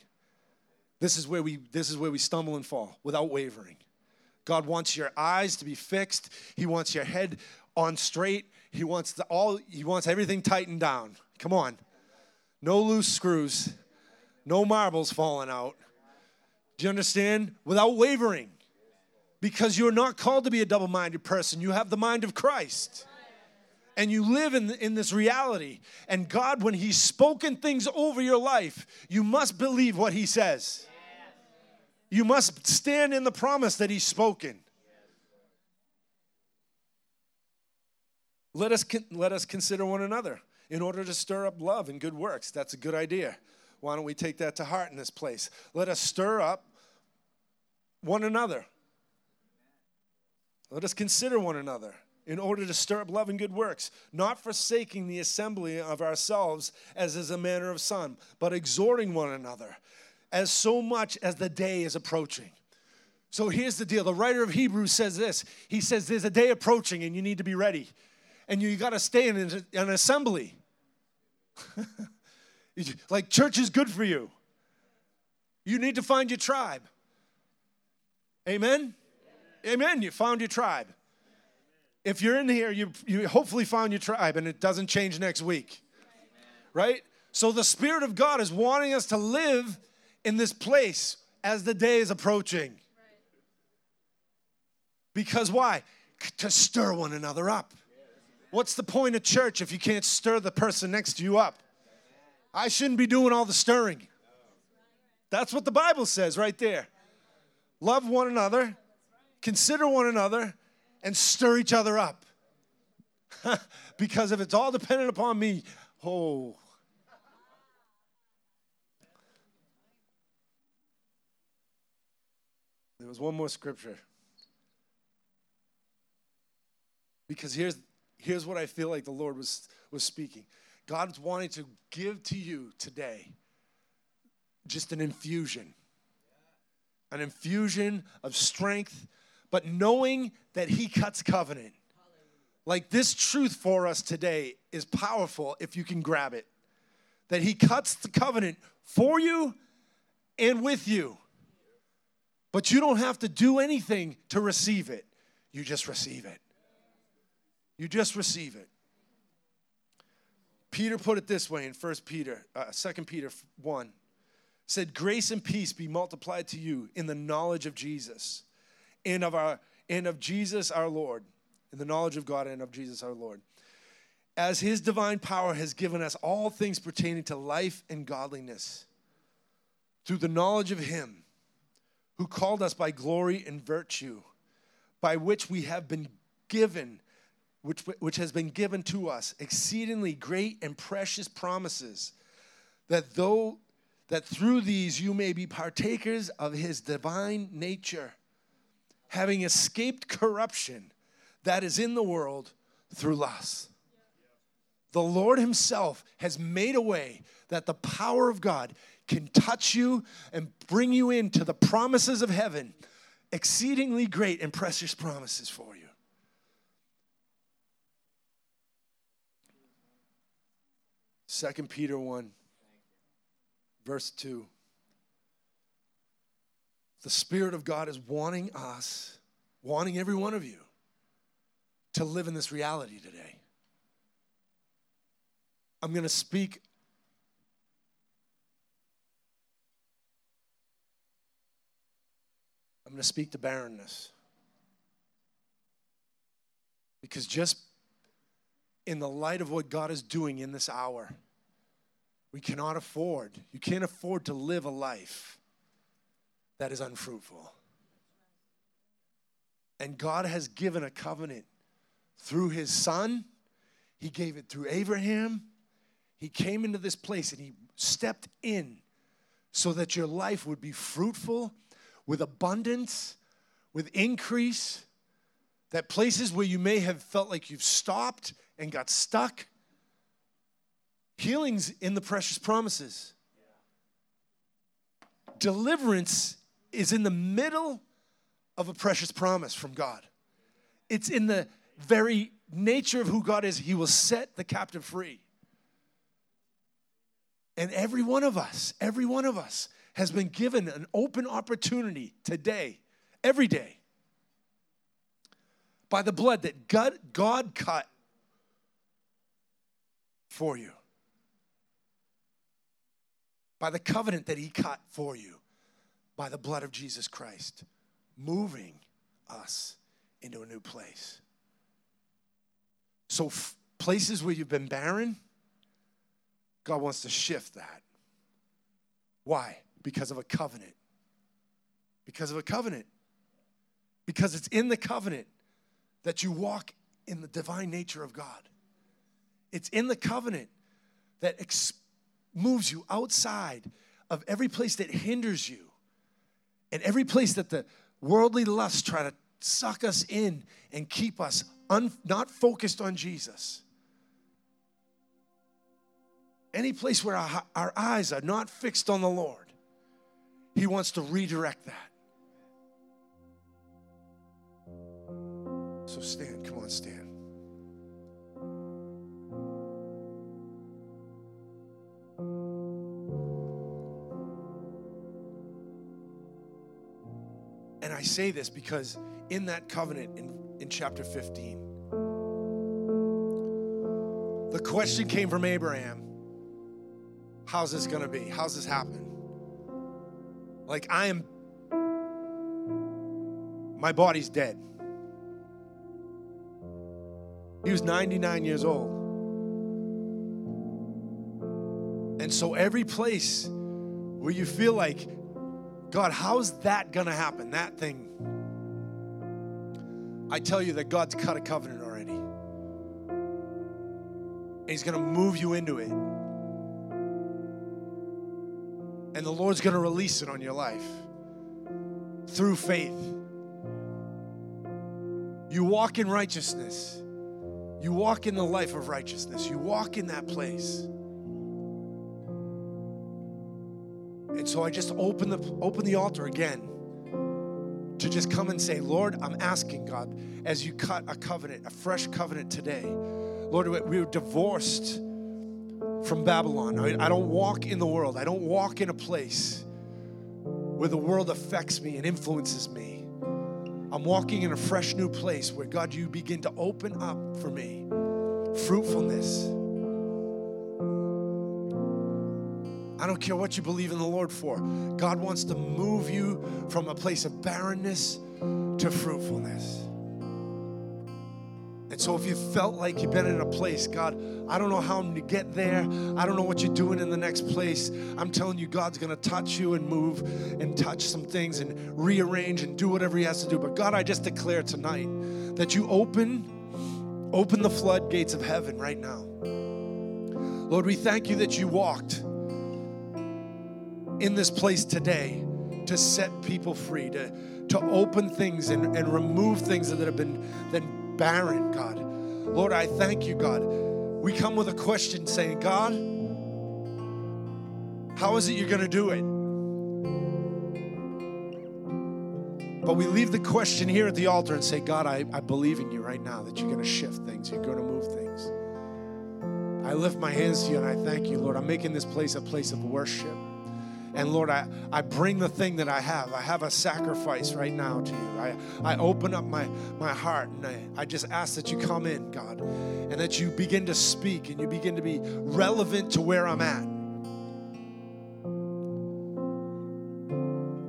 This is where we this is where we stumble and fall without wavering. God wants your eyes to be fixed. He wants your head on straight. He wants the, all he wants everything tightened down. Come on. No loose screws. No marbles falling out. Do you understand? Without wavering. Because you're not called to be a double-minded person. You have the mind of Christ and you live in, in this reality. And God, when He's spoken things over your life, you must believe what He says. You must stand in the promise that He's spoken. Let us, let us consider one another in order to stir up love and good works. That's a good idea. Why don't we take that to heart in this place? Let us stir up one another. Let us consider one another in order to stir up love and good works, not forsaking the assembly of ourselves as is a manner of some, but exhorting one another as so much as the day is approaching. So here's the deal. The writer of Hebrews says this. He says there's a day approaching and you need to be ready. And you got to stay in an assembly. like church is good for you. You need to find your tribe. Amen? Amen. You found your tribe. If you're in here, you, you hopefully found your tribe and it doesn't change next week. Right? So the Spirit of God is wanting us to live in this place as the day is approaching. Because why? To stir one another up. What's the point of church if you can't stir the person next to you up? I shouldn't be doing all the stirring. That's what the Bible says right there. Love one another, consider one another, and stir each other up. because if it's all dependent upon me, oh. There was one more scripture. Because here's, here's what I feel like the Lord was, was speaking. God's wanting to give to you today just an infusion, an infusion of strength, but knowing that He cuts covenant. Like this truth for us today is powerful if you can grab it. That He cuts the covenant for you and with you. But you don't have to do anything to receive it, you just receive it. You just receive it. Peter put it this way in 1 Peter, uh, 2 Peter 1 said, Grace and peace be multiplied to you in the knowledge of Jesus and of our and of Jesus our Lord, in the knowledge of God and of Jesus our Lord. As his divine power has given us all things pertaining to life and godliness through the knowledge of him who called us by glory and virtue, by which we have been given, which, which has been given to us, exceedingly great and precious promises, that though that through these you may be partakers of his divine nature having escaped corruption that is in the world through lust. The Lord Himself has made a way that the power of God can touch you and bring you into the promises of heaven, exceedingly great and precious promises for you. Second Peter 1, verse 2. The Spirit of God is wanting us, wanting every one of you to live in this reality today. I'm going to speak I'm going to speak to barrenness. Because just in the light of what God is doing in this hour, we cannot afford, you can't afford to live a life that is unfruitful. And God has given a covenant through his son. He gave it through Abraham. He came into this place and he stepped in so that your life would be fruitful with abundance, with increase. That places where you may have felt like you've stopped and got stuck, healings in the precious promises. Deliverance is in the middle of a precious promise from God. It's in the very nature of who God is. He will set the captive free. And every one of us, every one of us has been given an open opportunity today, every day, by the blood that God, God cut for you, by the covenant that He cut for you, by the blood of Jesus Christ, moving us into a new place. So, f- places where you've been barren, God wants to shift that. Why? Because of a covenant. Because of a covenant. Because it's in the covenant that you walk in the divine nature of God. It's in the covenant that ex- moves you outside of every place that hinders you and every place that the worldly lusts try to suck us in and keep us un- not focused on Jesus. Any place where our, our eyes are not fixed on the Lord, He wants to redirect that. So stand, come on, stand. And I say this because in that covenant in, in chapter 15, the question came from Abraham How's this gonna be? How's this happen? Like, I am, my body's dead. He was 99 years old. And so, every place where you feel like, God, how's that gonna happen? That thing. I tell you that God's cut a covenant already. And He's gonna move you into it. And the Lord's gonna release it on your life through faith. You walk in righteousness. You walk in the life of righteousness. You walk in that place. So I just open the open the altar again to just come and say, Lord, I'm asking God, as you cut a covenant, a fresh covenant today, Lord, we were divorced from Babylon. I, I don't walk in the world. I don't walk in a place where the world affects me and influences me. I'm walking in a fresh new place where God, you begin to open up for me fruitfulness. I don't care what you believe in the Lord for. God wants to move you from a place of barrenness to fruitfulness. And so, if you felt like you've been in a place, God, I don't know how to get there. I don't know what you're doing in the next place. I'm telling you, God's going to touch you and move and touch some things and rearrange and do whatever He has to do. But God, I just declare tonight that you open, open the floodgates of heaven right now. Lord, we thank you that you walked in this place today to set people free, to, to open things and, and remove things that have been, been barren, God. Lord, I thank you, God. We come with a question saying, God, how is it you're going to do it? But we leave the question here at the altar and say, God, I, I believe in you right now that you're going to shift things, you're going to move things. I lift my hands to you and I thank you, Lord. I'm making this place a place of worship. And Lord, I, I bring the thing that I have. I have a sacrifice right now to you. I, I open up my, my heart and I, I just ask that you come in, God, and that you begin to speak and you begin to be relevant to where I'm at.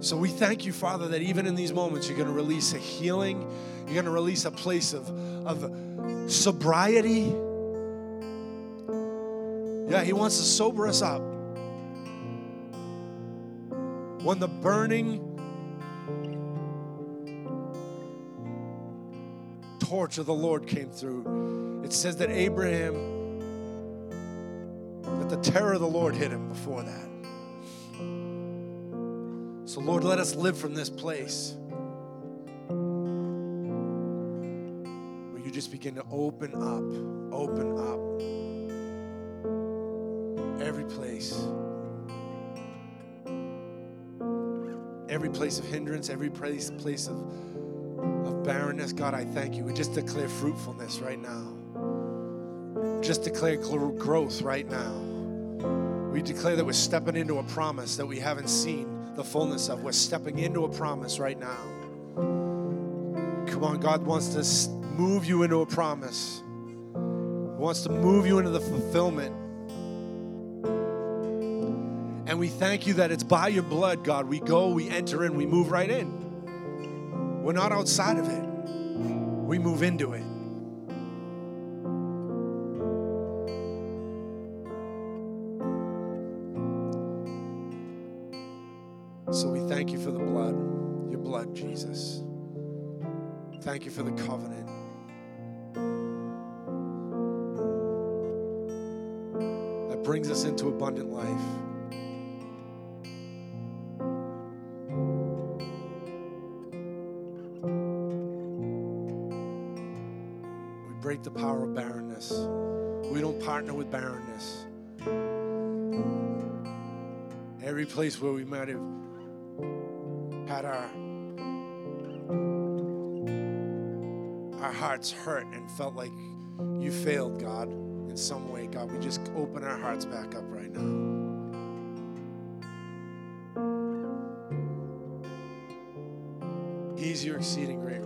So we thank you, Father, that even in these moments, you're going to release a healing. You're going to release a place of, of sobriety. Yeah, He wants to sober us up. When the burning torch of the Lord came through, it says that Abraham, that the terror of the Lord hit him before that. So, Lord, let us live from this place where you just begin to open up, open up every place. Every place of hindrance, every place, place of, of barrenness, God, I thank you. We just declare fruitfulness right now. Just declare growth right now. We declare that we're stepping into a promise that we haven't seen the fullness of. We're stepping into a promise right now. Come on, God wants to move you into a promise. He wants to move you into the fulfillment. And we thank you that it's by your blood, God. We go, we enter in, we move right in. We're not outside of it, we move into it. So we thank you for the blood, your blood, Jesus. Thank you for the covenant. That brings us into abundant life. The power of barrenness. We don't partner with barrenness. Every place where we might have had our our hearts hurt and felt like you failed, God, in some way, God, we just open our hearts back up right now. He's your exceeding great